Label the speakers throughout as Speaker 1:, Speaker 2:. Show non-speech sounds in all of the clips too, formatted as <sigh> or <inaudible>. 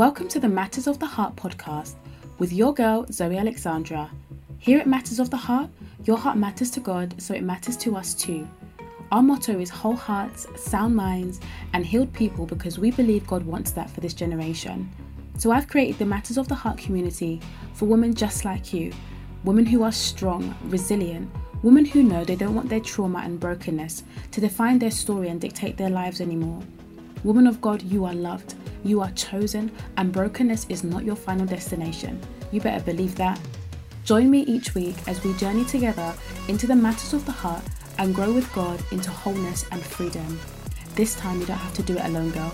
Speaker 1: Welcome to the Matters of the Heart podcast with your girl, Zoe Alexandra. Here at Matters of the Heart, your heart matters to God, so it matters to us too. Our motto is whole hearts, sound minds, and healed people because we believe God wants that for this generation. So I've created the Matters of the Heart community for women just like you women who are strong, resilient, women who know they don't want their trauma and brokenness to define their story and dictate their lives anymore. Woman of God, you are loved, you are chosen, and brokenness is not your final destination. You better believe that. Join me each week as we journey together into the matters of the heart and grow with God into wholeness and freedom. This time you don't have to do it alone, girl.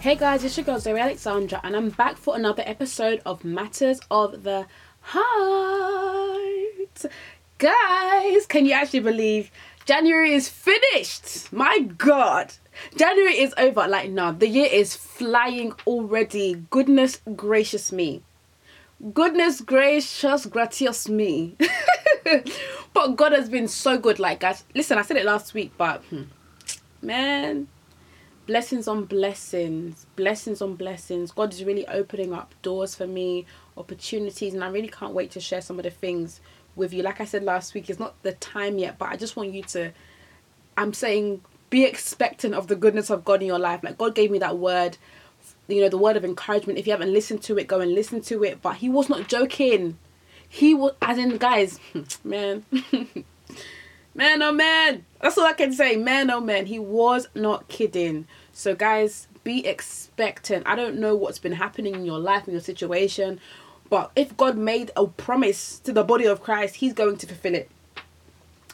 Speaker 1: Hey guys, it's your girl Zoe Alexandra, and I'm back for another episode of Matters of the Heart. Guys, can you actually believe January is finished? My god. January is over. Like, no, the year is flying already. Goodness gracious me. Goodness gracious gratious me. <laughs> but God has been so good. Like, guys, listen, I said it last week, but hmm, man, blessings on blessings, blessings on blessings. God is really opening up doors for me, opportunities, and I really can't wait to share some of the things with you. Like I said last week, it's not the time yet, but I just want you to. I'm saying be expectant of the goodness of God in your life. Like God gave me that word, you know, the word of encouragement. If you haven't listened to it, go and listen to it. But he was not joking. He was, as in, guys, <laughs> man, <laughs> man, oh man. That's all I can say. Man, oh man. He was not kidding. So, guys, be expectant. I don't know what's been happening in your life, in your situation, but if God made a promise to the body of Christ, He's going to fulfill it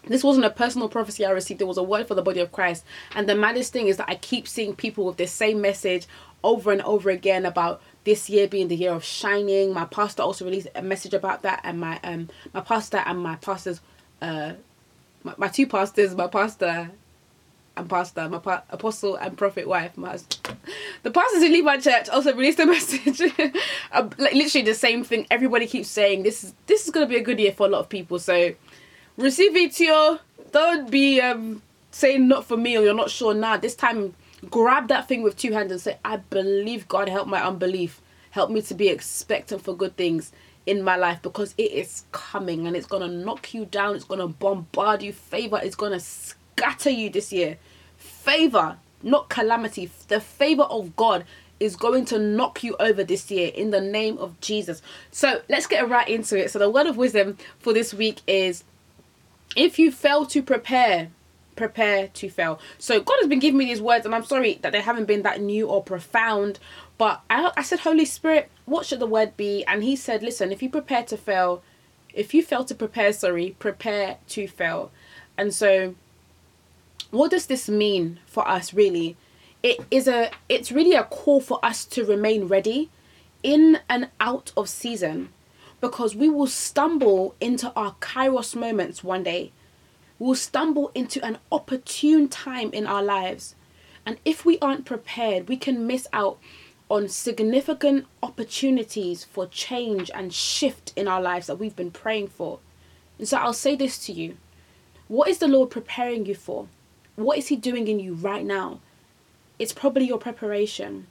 Speaker 1: this wasn't a personal prophecy I received, it was a word for the body of Christ. And the maddest thing is that I keep seeing people with the same message over and over again about this year being the year of shining. My pastor also released a message about that, and my um my pastor and my pastor's uh my, my two pastors, my pastor and pastor, my pa- apostle and prophet wife, my the pastors who leave my church also released a <laughs> message, uh, like literally the same thing. Everybody keeps saying this is this is gonna be a good year for a lot of people. So receive it your don't be um saying not for me or you're not sure now this time grab that thing with two hands and say i believe god help my unbelief help me to be expectant for good things in my life because it is coming and it's gonna knock you down it's gonna bombard you favor is gonna scatter you this year. Favor not calamity. The favor of god is going to knock you over this year in the name of jesus. So let's get right into it. So the word of wisdom for this week is if you fail to prepare prepare to fail. So god has been giving me these words and i'm sorry that they haven't been that new or profound but I, I said holy spirit what should the word be? And he said listen if you prepare to fail if you fail to prepare sorry prepare to fail. And so what does this mean for us really it is a it's really a call for us to remain ready in and out of season because we will stumble into our kairos moments one day. We'll stumble into an opportune time in our lives. And if we aren't prepared, we can miss out on significant opportunities for change and shift in our lives that we've been praying for. And so I'll say this to you What is the Lord preparing you for? What is He doing in you right now? It's probably your preparation.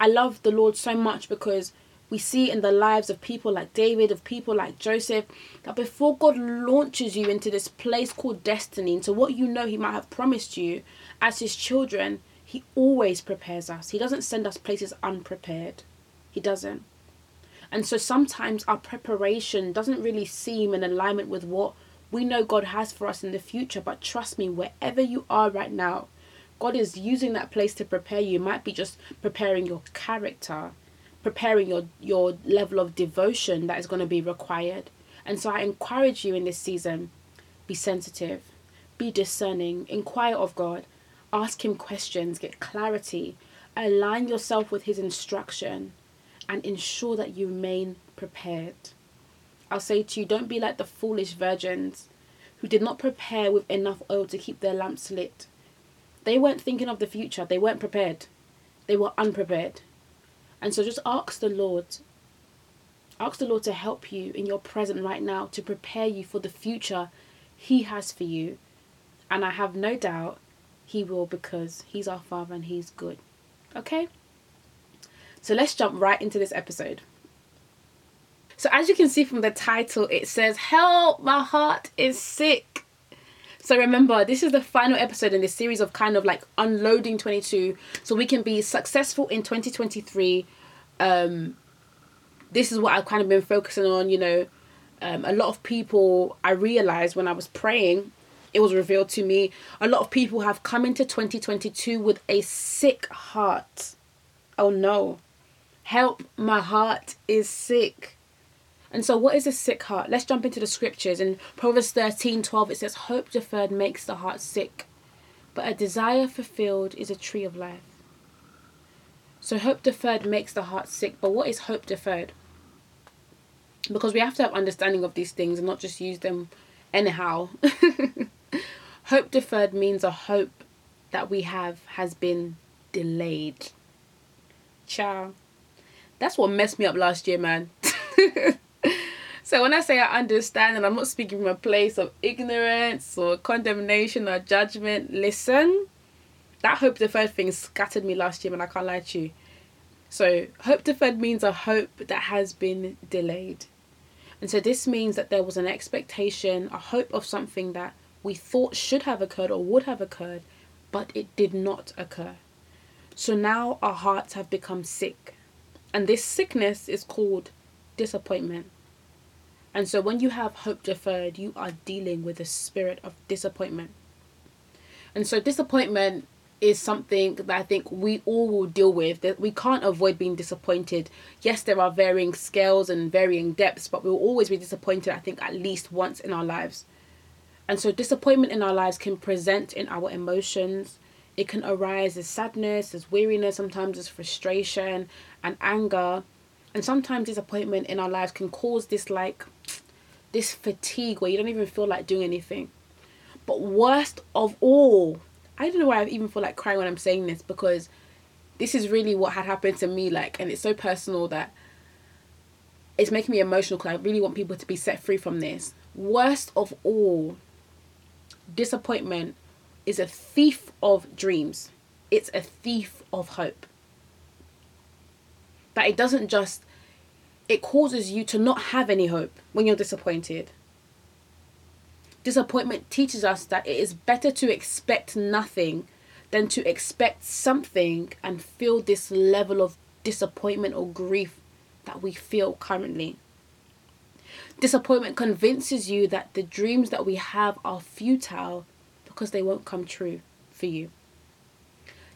Speaker 1: I love the Lord so much because we see in the lives of people like David, of people like Joseph, that before God launches you into this place called destiny, into what you know He might have promised you as His children, He always prepares us. He doesn't send us places unprepared. He doesn't. And so sometimes our preparation doesn't really seem in alignment with what we know God has for us in the future. But trust me, wherever you are right now, God is using that place to prepare you. It might be just preparing your character preparing your your level of devotion that is going to be required. And so I encourage you in this season be sensitive, be discerning, inquire of God, ask him questions, get clarity, align yourself with his instruction and ensure that you remain prepared. I'll say to you don't be like the foolish virgins who did not prepare with enough oil to keep their lamps lit. They weren't thinking of the future, they weren't prepared. They were unprepared. And so just ask the Lord. Ask the Lord to help you in your present right now to prepare you for the future He has for you. And I have no doubt He will because He's our Father and He's good. Okay? So let's jump right into this episode. So, as you can see from the title, it says, Help, my heart is sick. So, remember, this is the final episode in this series of kind of like unloading 22 so we can be successful in 2023. Um, this is what I've kind of been focusing on, you know. Um, a lot of people, I realized when I was praying, it was revealed to me, a lot of people have come into 2022 with a sick heart. Oh no. Help, my heart is sick. And so, what is a sick heart? Let's jump into the scriptures. In Proverbs 13 12, it says, Hope deferred makes the heart sick, but a desire fulfilled is a tree of life. So, hope deferred makes the heart sick. But what is hope deferred? Because we have to have understanding of these things and not just use them anyhow. <laughs> hope deferred means a hope that we have has been delayed. Ciao. That's what messed me up last year, man. <laughs> So when I say I understand, and I'm not speaking from a place of ignorance or condemnation or judgment, listen, that hope deferred thing scattered me last year, and I can't lie to you. So hope deferred means a hope that has been delayed. And so this means that there was an expectation, a hope of something that we thought should have occurred or would have occurred, but it did not occur. So now our hearts have become sick. And this sickness is called disappointment. And so when you have hope deferred, you are dealing with a spirit of disappointment. And so disappointment is something that I think we all will deal with. That we can't avoid being disappointed. Yes, there are varying scales and varying depths, but we'll always be disappointed, I think, at least once in our lives. And so disappointment in our lives can present in our emotions. It can arise as sadness, as weariness, sometimes as frustration and anger. And sometimes disappointment in our lives can cause this like this fatigue where you don't even feel like doing anything. But worst of all, I don't know why I even feel like crying when I'm saying this because this is really what had happened to me like and it's so personal that it's making me emotional because I really want people to be set free from this. Worst of all, disappointment is a thief of dreams. It's a thief of hope. That it doesn't just it causes you to not have any hope when you're disappointed. Disappointment teaches us that it is better to expect nothing than to expect something and feel this level of disappointment or grief that we feel currently. Disappointment convinces you that the dreams that we have are futile because they won't come true for you.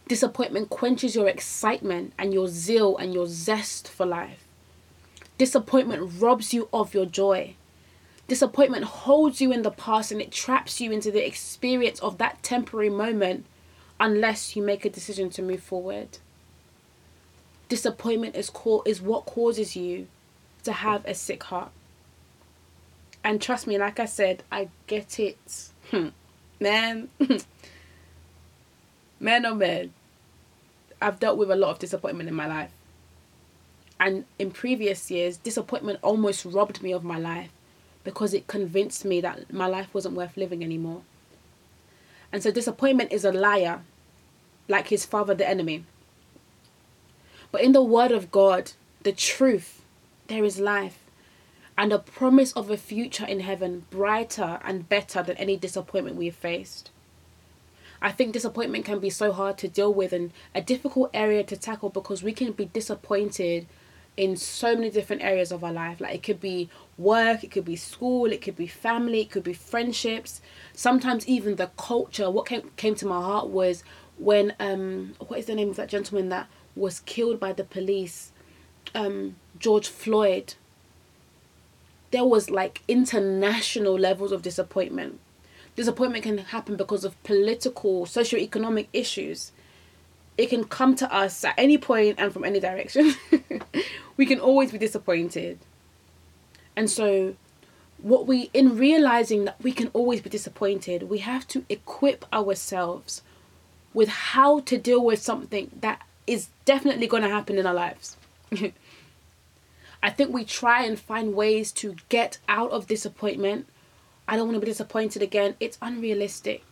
Speaker 1: Disappointment quenches your excitement and your zeal and your zest for life. Disappointment robs you of your joy. Disappointment holds you in the past and it traps you into the experience of that temporary moment unless you make a decision to move forward. Disappointment is, co- is what causes you to have a sick heart. And trust me, like I said, I get it. Hmm. man. <laughs> man oh man. I've dealt with a lot of disappointment in my life. And in previous years, disappointment almost robbed me of my life because it convinced me that my life wasn't worth living anymore. And so disappointment is a liar, like his father, the enemy. But in the word of God, the truth, there is life and a promise of a future in heaven brighter and better than any disappointment we have faced. I think disappointment can be so hard to deal with and a difficult area to tackle because we can be disappointed in so many different areas of our life. Like it could be work, it could be school, it could be family, it could be friendships. Sometimes even the culture. What came came to my heart was when um what is the name of that gentleman that was killed by the police? Um George Floyd. There was like international levels of disappointment. Disappointment can happen because of political, socio-economic issues it can come to us at any point and from any direction. <laughs> we can always be disappointed. And so, what we, in realizing that we can always be disappointed, we have to equip ourselves with how to deal with something that is definitely going to happen in our lives. <laughs> I think we try and find ways to get out of disappointment. I don't want to be disappointed again. It's unrealistic.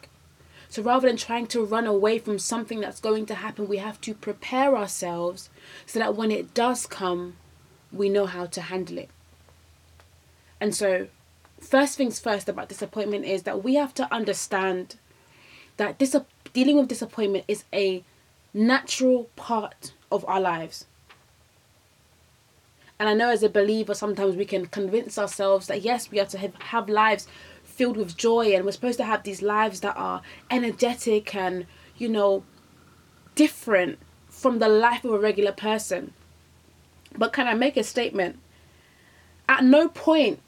Speaker 1: So rather than trying to run away from something that's going to happen, we have to prepare ourselves so that when it does come, we know how to handle it. And so, first things first about disappointment is that we have to understand that dis- dealing with disappointment is a natural part of our lives. And I know as a believer, sometimes we can convince ourselves that yes, we have to have, have lives filled with joy and we're supposed to have these lives that are energetic and, you know, different from the life of a regular person. But can I make a statement? At no point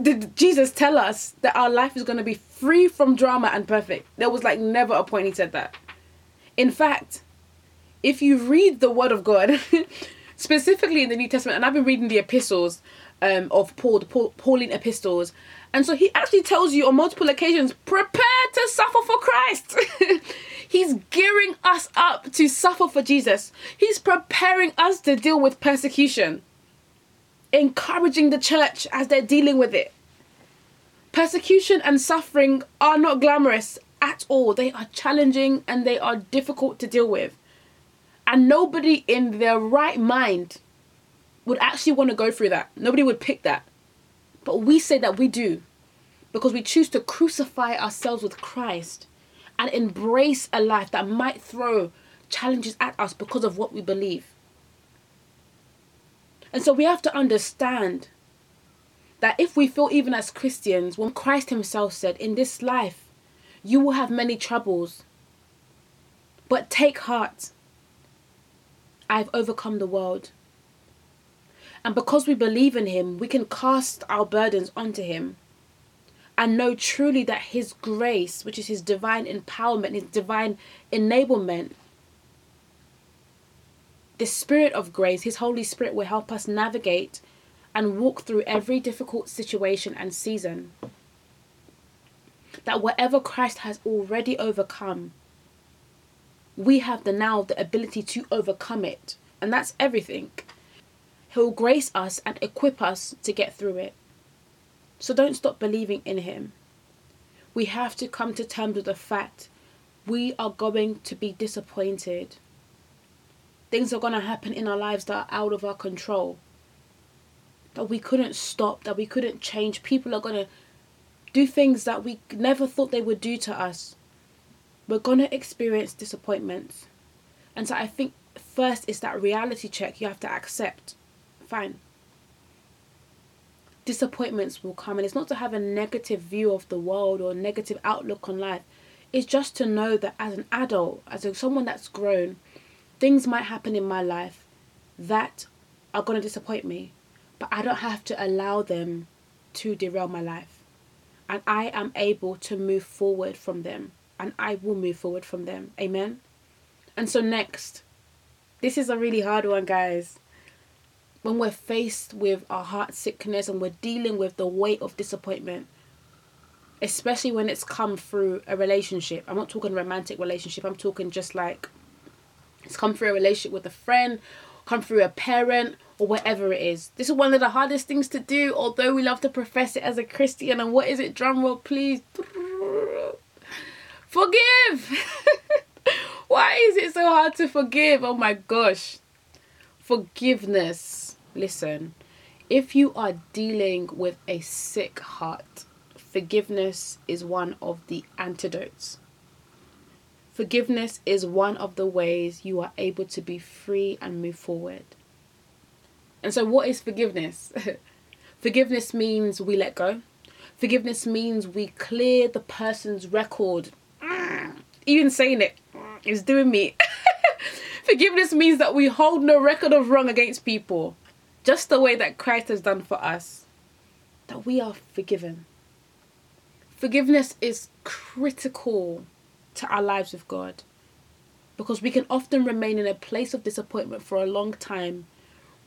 Speaker 1: did Jesus tell us that our life is going to be free from drama and perfect. There was like never a point he said that. In fact, if you read the Word of God, <laughs> specifically in the New Testament, and I've been reading the epistles um, of Paul, the Paul, Pauline epistles, and so he actually tells you on multiple occasions, prepare to suffer for Christ. <laughs> He's gearing us up to suffer for Jesus. He's preparing us to deal with persecution, encouraging the church as they're dealing with it. Persecution and suffering are not glamorous at all. They are challenging and they are difficult to deal with. And nobody in their right mind would actually want to go through that. Nobody would pick that. But we say that we do because we choose to crucify ourselves with Christ and embrace a life that might throw challenges at us because of what we believe. And so we have to understand that if we feel, even as Christians, when Christ Himself said, In this life, you will have many troubles, but take heart. I've overcome the world. And because we believe in Him, we can cast our burdens onto Him and know truly that His grace, which is His divine empowerment, His divine enablement, the Spirit of grace, His Holy Spirit, will help us navigate and walk through every difficult situation and season. That whatever Christ has already overcome, we have the now the ability to overcome it. And that's everything. He'll grace us and equip us to get through it. So don't stop believing in Him. We have to come to terms with the fact we are going to be disappointed. Things are going to happen in our lives that are out of our control. That we couldn't stop, that we couldn't change. People are going to do things that we never thought they would do to us. We're going to experience disappointments. And so I think first is that reality check you have to accept fine. Disappointments will come, and it's not to have a negative view of the world or negative outlook on life. It's just to know that as an adult, as someone that's grown, things might happen in my life that are going to disappoint me, but I don't have to allow them to derail my life. And I am able to move forward from them, and I will move forward from them. Amen. And so, next, this is a really hard one, guys when we're faced with our heart sickness and we're dealing with the weight of disappointment, especially when it's come through a relationship. I'm not talking romantic relationship, I'm talking just like it's come through a relationship with a friend, come through a parent, or whatever it is. This is one of the hardest things to do, although we love to profess it as a Christian. And what is it? Drum roll, please. <laughs> Forgive! <laughs> Why is it so hard to forgive? Oh my gosh. Forgiveness listen, if you are dealing with a sick heart, forgiveness is one of the antidotes. Forgiveness is one of the ways you are able to be free and move forward. And so, what is forgiveness? <laughs> forgiveness means we let go. Forgiveness means we clear the person's record. <clears throat> Even saying it is doing me. <laughs> forgiveness means that we hold no record of wrong against people just the way that Christ has done for us, that we are forgiven. Forgiveness is critical to our lives with God because we can often remain in a place of disappointment for a long time,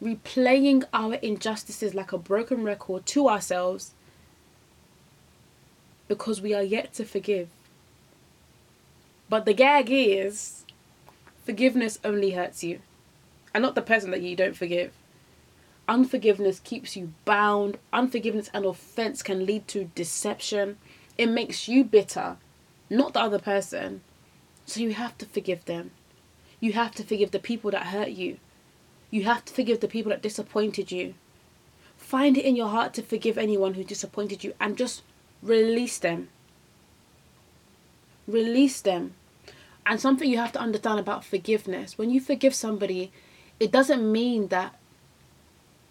Speaker 1: replaying our injustices like a broken record to ourselves because we are yet to forgive. But the gag is forgiveness only hurts you and not the person that you don't forgive. Unforgiveness keeps you bound. Unforgiveness and offense can lead to deception. It makes you bitter. not the other person. So you have to forgive them. You have to forgive the people that hurt you. You have to forgive the people that disappointed you. Find it in your heart to forgive anyone who disappointed you and just release them. Release them. And something you have to understand about forgiveness when you forgive somebody, it doesn't mean that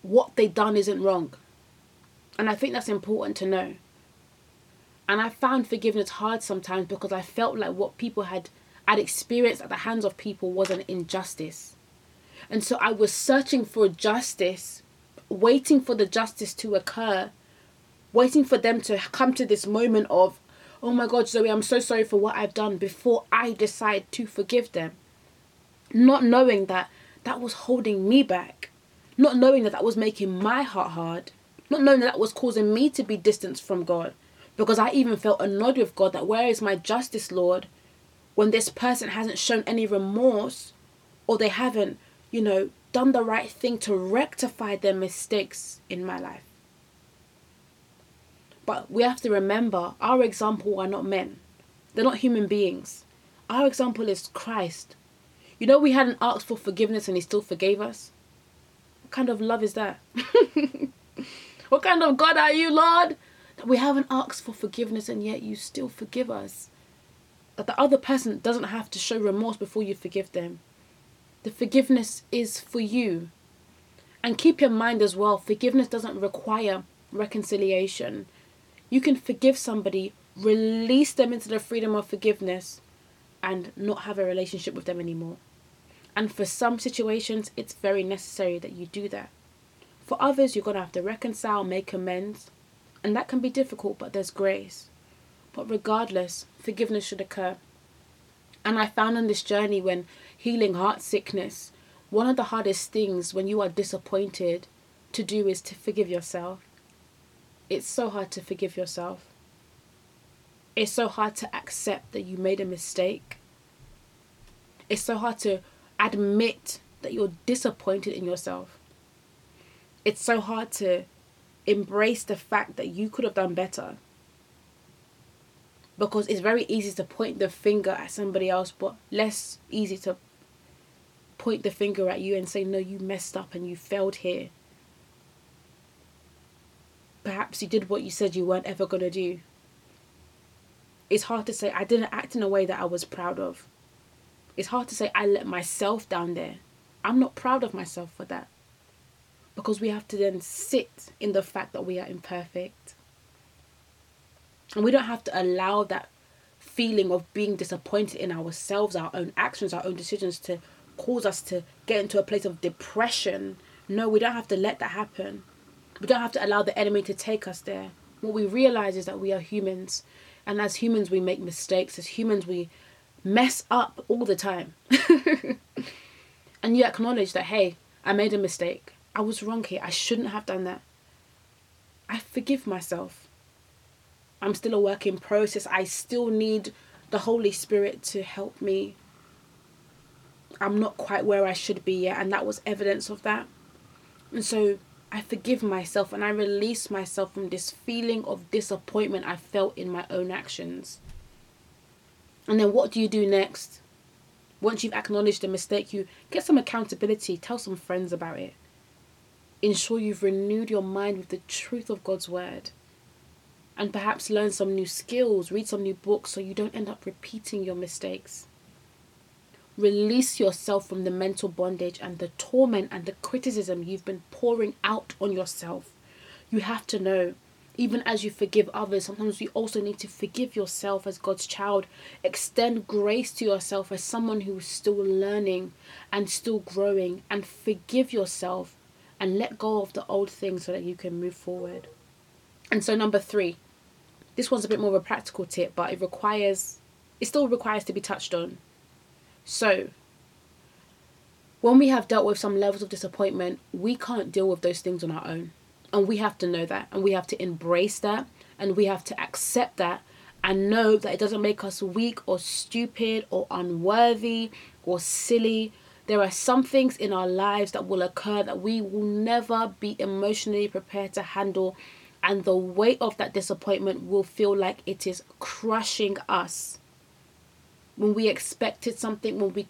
Speaker 1: what they done isn't wrong. And I think that's important to know. And I found forgiveness hard sometimes because I felt like what people had had experienced at the hands of people was an injustice. And so I was searching for justice, waiting for the justice to occur, waiting for them to come to this moment of, oh my God, Zoe, I'm so sorry for what I've done before I decide to forgive them. Not knowing that that was holding me back, not knowing that that was making my heart hard, not knowing that that was causing me to be distanced from God. Because I even felt annoyed with God that where is my justice, Lord, when this person hasn't shown any remorse or they haven't, you know, done the right thing to rectify their mistakes in my life. But we have to remember our example are not men, they're not human beings. Our example is Christ. You know, we hadn't asked for forgiveness and He still forgave us. Kind of love is that? <laughs> what kind of God are you, Lord? That we haven't asked for forgiveness and yet you still forgive us. That the other person doesn't have to show remorse before you forgive them. The forgiveness is for you. And keep your mind as well, forgiveness doesn't require reconciliation. You can forgive somebody, release them into the freedom of forgiveness, and not have a relationship with them anymore. And for some situations, it's very necessary that you do that. For others, you're going to have to reconcile, make amends, and that can be difficult, but there's grace. But regardless, forgiveness should occur. And I found on this journey when healing heart sickness, one of the hardest things when you are disappointed to do is to forgive yourself. It's so hard to forgive yourself. It's so hard to accept that you made a mistake. It's so hard to admit that you're disappointed in yourself. It's so hard to embrace the fact that you could have done better. Because it's very easy to point the finger at somebody else, but less easy to point the finger at you and say, no, you messed up and you failed here. Perhaps you did what you said you weren't ever going to do. It's hard to say, I didn't act in a way that I was proud of. It's hard to say, I let myself down there. I'm not proud of myself for that because we have to then sit in the fact that we are imperfect. And we don't have to allow that feeling of being disappointed in ourselves, our own actions, our own decisions to cause us to get into a place of depression. No, we don't have to let that happen. We don't have to allow the enemy to take us there. What we realize is that we are humans. And as humans, we make mistakes. As humans, we mess up all the time. <laughs> and you acknowledge that, hey, I made a mistake. I was wrong here. I shouldn't have done that. I forgive myself. I'm still a work in process. I still need the Holy Spirit to help me. I'm not quite where I should be yet, and that was evidence of that. And so I forgive myself and I release myself from this feeling of disappointment I felt in my own actions. And then what do you do next? Once you've acknowledged the mistake, you get some accountability, tell some friends about it ensure you've renewed your mind with the truth of God's word. And perhaps learn some new skills, read some new books so you don't end up repeating your mistakes. Release yourself from the mental bondage and the torment and the criticism you've been pouring out on yourself. You have to know, even as you forgive others, sometimes you also need to forgive yourself as God's child. Extend grace to yourself as someone who is still learning and still growing, and forgive yourself and let go of the old things so that you can move forward. And so, number three, this one's a bit more of a practical tip, but it requires, it still requires to be touched on. So, when we have dealt with some levels of disappointment, we can't deal with those things on our own. And we have to know that, and we have to embrace that, and we have to accept that, and know that it doesn't make us weak or stupid or unworthy or silly there are some things in our lives that will occur that we will never be emotionally prepared to handle, and the weight of that disappointment will feel like it is crushing us. when we expected something, when we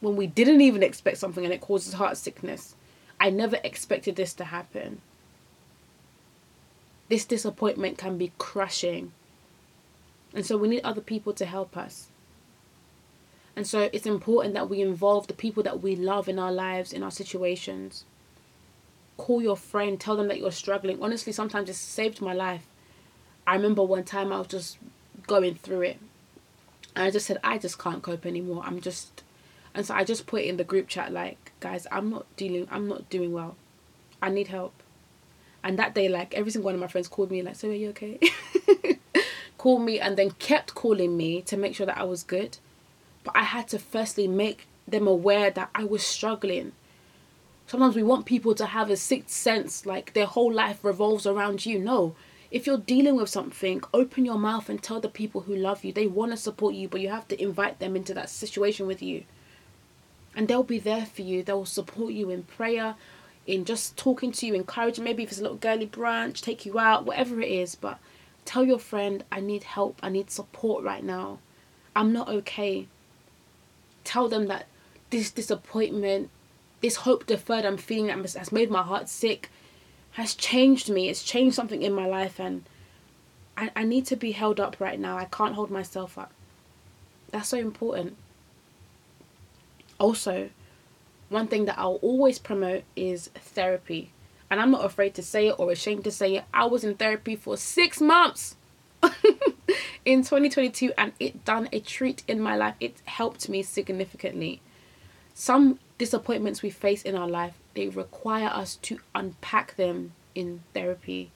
Speaker 1: when we didn't even expect something and it causes heart sickness. I never expected this to happen. This disappointment can be crushing. And so we need other people to help us. And so it's important that we involve the people that we love in our lives, in our situations. Call your friend, tell them that you're struggling. Honestly, sometimes it's saved my life. I remember one time I was just going through it. And I just said, I just can't cope anymore. I'm just and so I just put in the group chat like, guys, I'm not dealing I'm not doing well. I need help. And that day, like every single one of my friends called me like, so are you okay? <laughs> Called me and then kept calling me to make sure that I was good. But I had to firstly make them aware that I was struggling. Sometimes we want people to have a sixth sense, like their whole life revolves around you. No, if you're dealing with something, open your mouth and tell the people who love you. They want to support you, but you have to invite them into that situation with you. And they'll be there for you. They'll support you in prayer, in just talking to you, encouraging. Maybe if it's a little girly branch, take you out, whatever it is. But tell your friend, I need help. I need support right now. I'm not okay. Tell them that this disappointment, this hope deferred I'm feeling that has made my heart sick has changed me. It's changed something in my life and I, I need to be held up right now. I can't hold myself up. That's so important. Also, one thing that I'll always promote is therapy. And I'm not afraid to say it or ashamed to say it. I was in therapy for six months <laughs> in 2022 and it done a treat in my life. It helped me significantly. Some disappointments we face in our life they require us to unpack them in therapy.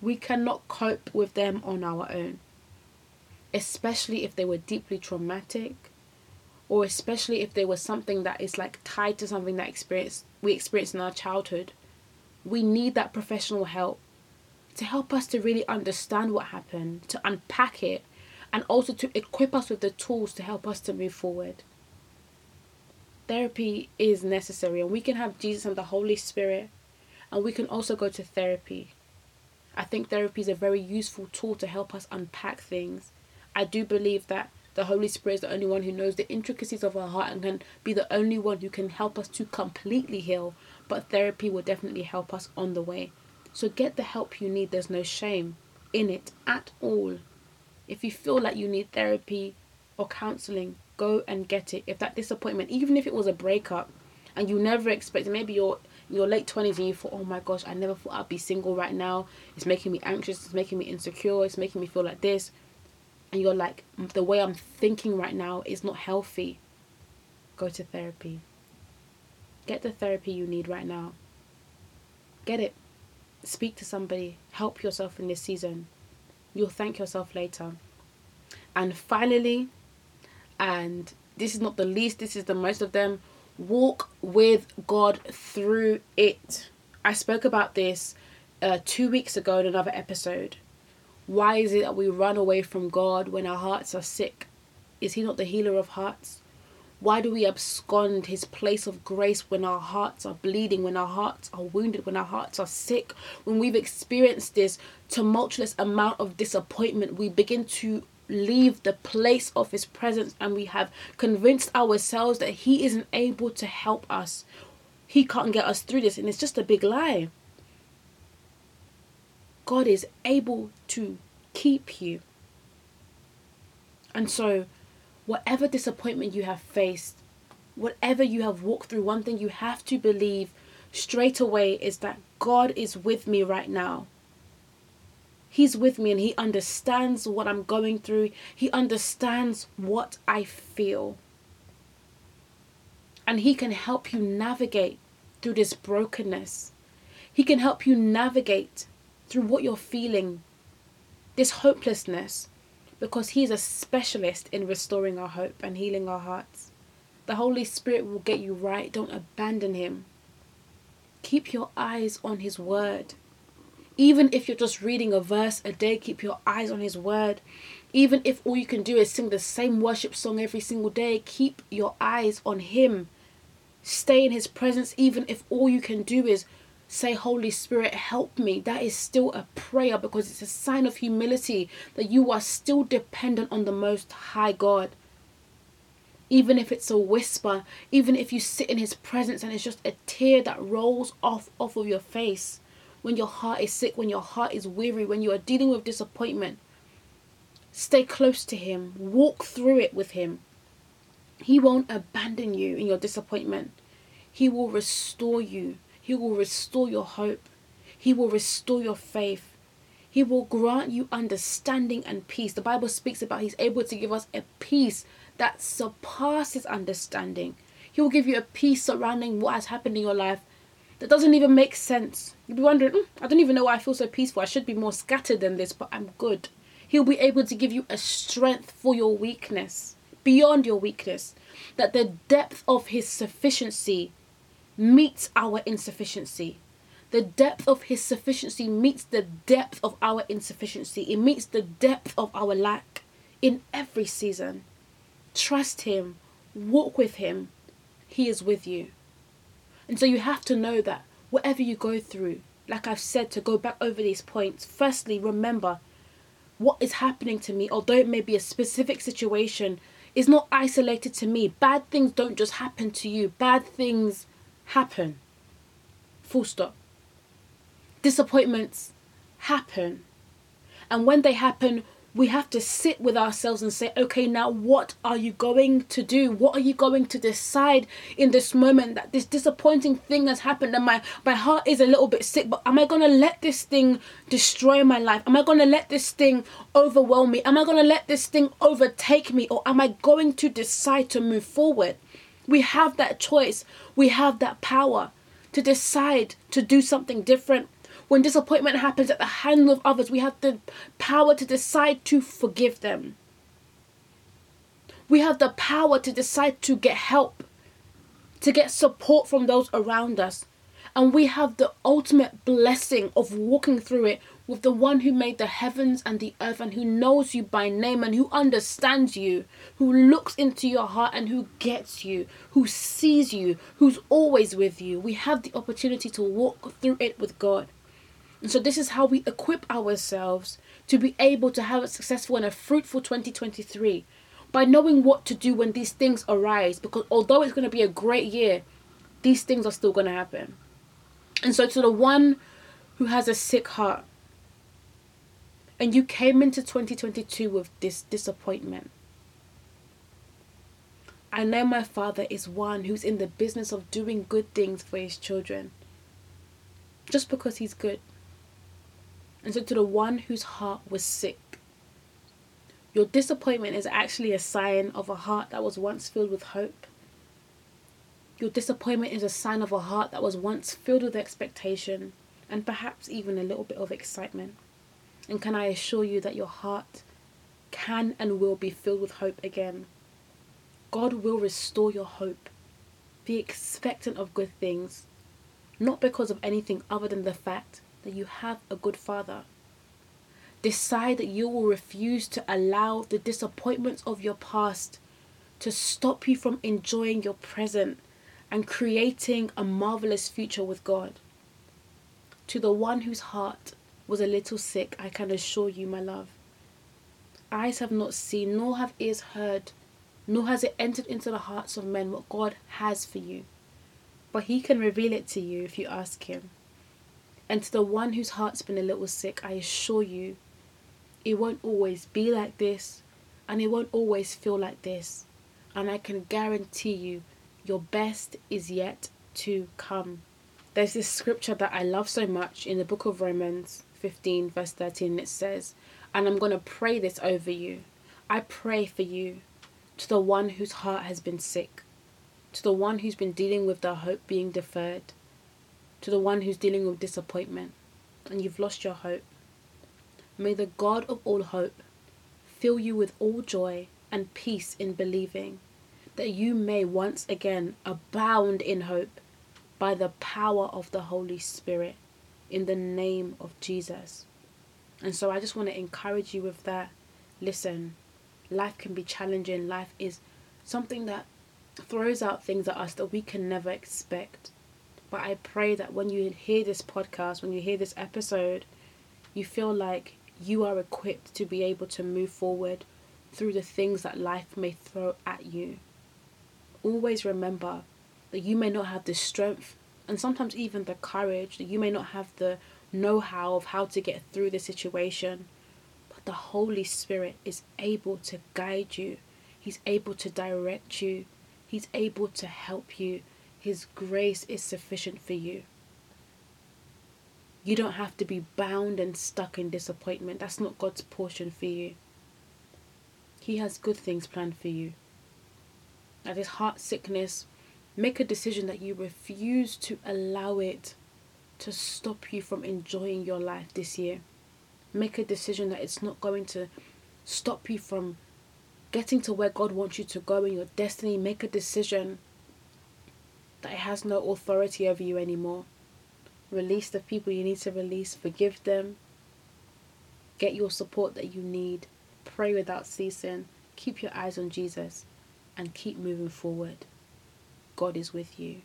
Speaker 1: We cannot cope with them on our own, especially if they were deeply traumatic or especially if there was something that is like tied to something that experience we experienced in our childhood. We need that professional help to help us to really understand what happened, to unpack it, and also to equip us with the tools to help us to move forward therapy is necessary and we can have Jesus and the Holy Spirit and we can also go to therapy. I think therapy is a very useful tool to help us unpack things. I do believe that the Holy Spirit is the only one who knows the intricacies of our heart and can be the only one who can help us to completely heal. But therapy will definitely help us on the way. So get the help you need. There's no shame in it at all. If you feel like you need therapy or counseling, go and get it. If that disappointment, even if it was a breakup, and you never expected, maybe you're in your late twenties and you thought, oh my gosh, I never thought I'd be single right now. It's making me anxious. It's making me insecure. It's making me feel like this, and you're like, the way I'm thinking right now is not healthy. Go to therapy. Get the therapy you need right now. Get it. Speak to somebody. Help yourself in this season. You'll thank yourself later. And finally, and this is not the least, this is the most of them. Walk with God through it. I spoke about this uh, two weeks ago in another episode. Why is it that we run away from God when our hearts are sick? Is He not the healer of hearts? Why do we abscond His place of grace when our hearts are bleeding, when our hearts are wounded, when our hearts are sick? When we've experienced this tumultuous amount of disappointment, we begin to leave the place of his presence and we have convinced ourselves that he isn't able to help us. He can't get us through this, and it's just a big lie. God is able to keep you. And so, whatever disappointment you have faced, whatever you have walked through, one thing you have to believe straight away is that God is with me right now. He's with me and He understands what I'm going through. He understands what I feel. And He can help you navigate through this brokenness. He can help you navigate through what you're feeling, this hopelessness, because He's a specialist in restoring our hope and healing our hearts. The Holy Spirit will get you right. Don't abandon Him. Keep your eyes on His Word. Even if you're just reading a verse a day, keep your eyes on His Word. Even if all you can do is sing the same worship song every single day, keep your eyes on Him. Stay in His presence, even if all you can do is say, Holy Spirit, help me. That is still a prayer because it's a sign of humility that you are still dependent on the Most High God. even if it's a whisper, even if you sit in his presence and it's just a tear that rolls off off of your face when your heart is sick, when your heart is weary, when you are dealing with disappointment. Stay close to him. Walk through it with him. He won't abandon you in your disappointment. He will restore you. He will restore your hope. He will restore your faith. He will grant you understanding and peace. The Bible speaks about He's able to give us a peace that surpasses understanding. He will give you a peace surrounding what has happened in your life that doesn't even make sense. You'll be wondering, mm, I don't even know why I feel so peaceful. I should be more scattered than this, but I'm good. He'll be able to give you a strength for your weakness, beyond your weakness. That the depth of His sufficiency meets our insufficiency. The depth of His sufficiency meets the depth of our insufficiency. It meets the depth of our lack in every season. Trust Him, walk with Him. He is with you. And so you have to know that whatever you go through, like I've said, to go back over these points, firstly, remember what is happening to me, although it may be a specific situation, is not isolated to me. Bad things don't just happen to you, bad things happen. Full stop. Disappointments happen. And when they happen, we have to sit with ourselves and say, okay, now what are you going to do? What are you going to decide in this moment that this disappointing thing has happened and my, my heart is a little bit sick, but am I going to let this thing destroy my life? Am I going to let this thing overwhelm me? Am I going to let this thing overtake me? Or am I going to decide to move forward? We have that choice, we have that power to decide to do something different when disappointment happens at the hands of others, we have the power to decide to forgive them. We have the power to decide to get help, to get support from those around us. And we have the ultimate blessing of walking through it with the one who made the heavens and the earth and who knows you by name and who understands you, who looks into your heart and who gets you, who sees you, who's always with you. We have the opportunity to walk through it with God. And so this is how we equip ourselves to be able to have a successful and a fruitful 2023 by knowing what to do when these things arise because although it's going to be a great year, these things are still going to happen. And so to the one who has a sick heart and you came into 2022 with this disappointment. I know my father is one who's in the business of doing good things for his children. Just because he's good. And so, to the one whose heart was sick, your disappointment is actually a sign of a heart that was once filled with hope. Your disappointment is a sign of a heart that was once filled with expectation and perhaps even a little bit of excitement. And can I assure you that your heart can and will be filled with hope again? God will restore your hope. Be expectant of good things, not because of anything other than the fact that you have a good father. Decide that you will refuse to allow the disappointments of your past to stop you from enjoying your present and creating a marvelous future with God. To the one whose heart was a little sick, I can assure you, my love. Eyes have not seen, nor have ears heard, nor has it entered into the hearts of men what God has for you. But He can reveal it to you if you ask Him. And to the one whose heart's been a little sick, I assure you, it won't always be like this and it won't always feel like this. And I can guarantee you, your best is yet to come. There's this scripture that I love so much in the book of Romans 15, verse 13. It says, and I'm going to pray this over you. I pray for you to the one whose heart has been sick, to the one who's been dealing with the hope being deferred, to the one who's dealing with disappointment and you've lost your hope. May the God of all hope fill you with all joy and peace in believing that you may once again abound in hope by the power of the Holy Spirit in the name of Jesus. And so I just want to encourage you with that. Listen, life can be challenging. Life is something that throws out things at us that we can never expect. But I pray that when you hear this podcast, when you hear this episode, you feel like you are equipped to be able to move forward through the things that life may throw at you. always remember that you may not have the strength and sometimes even the courage, that you may not have the know how of how to get through the situation, but the Holy Spirit is able to guide you, He's able to direct you, He's able to help you. His grace is sufficient for you. You don't have to be bound and stuck in disappointment. That's not God's portion for you. He has good things planned for you. That is heart sickness. Make a decision that you refuse to allow it to stop you from enjoying your life this year. Make a decision that it's not going to stop you from getting to where God wants you to go in your destiny. Make a decision that it has no authority over you anymore. Release the people you need to release, forgive them, get your support that you need, pray without ceasing, keep your eyes on Jesus, and keep moving forward. God is with you.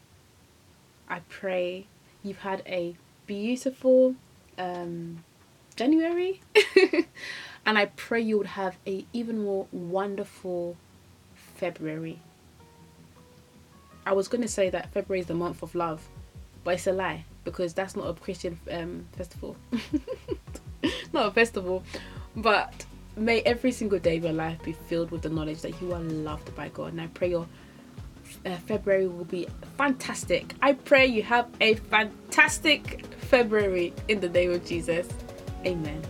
Speaker 1: I pray you've had a beautiful um, January, <laughs> and I pray you would have a even more wonderful February. I was going to say that February is the month of love, but it's a lie because that's not a Christian um, festival. <laughs> not a festival, but may every single day of your life be filled with the knowledge that you are loved by God. And I pray your uh, February will be fantastic. I pray you have a fantastic February in the name of Jesus. Amen.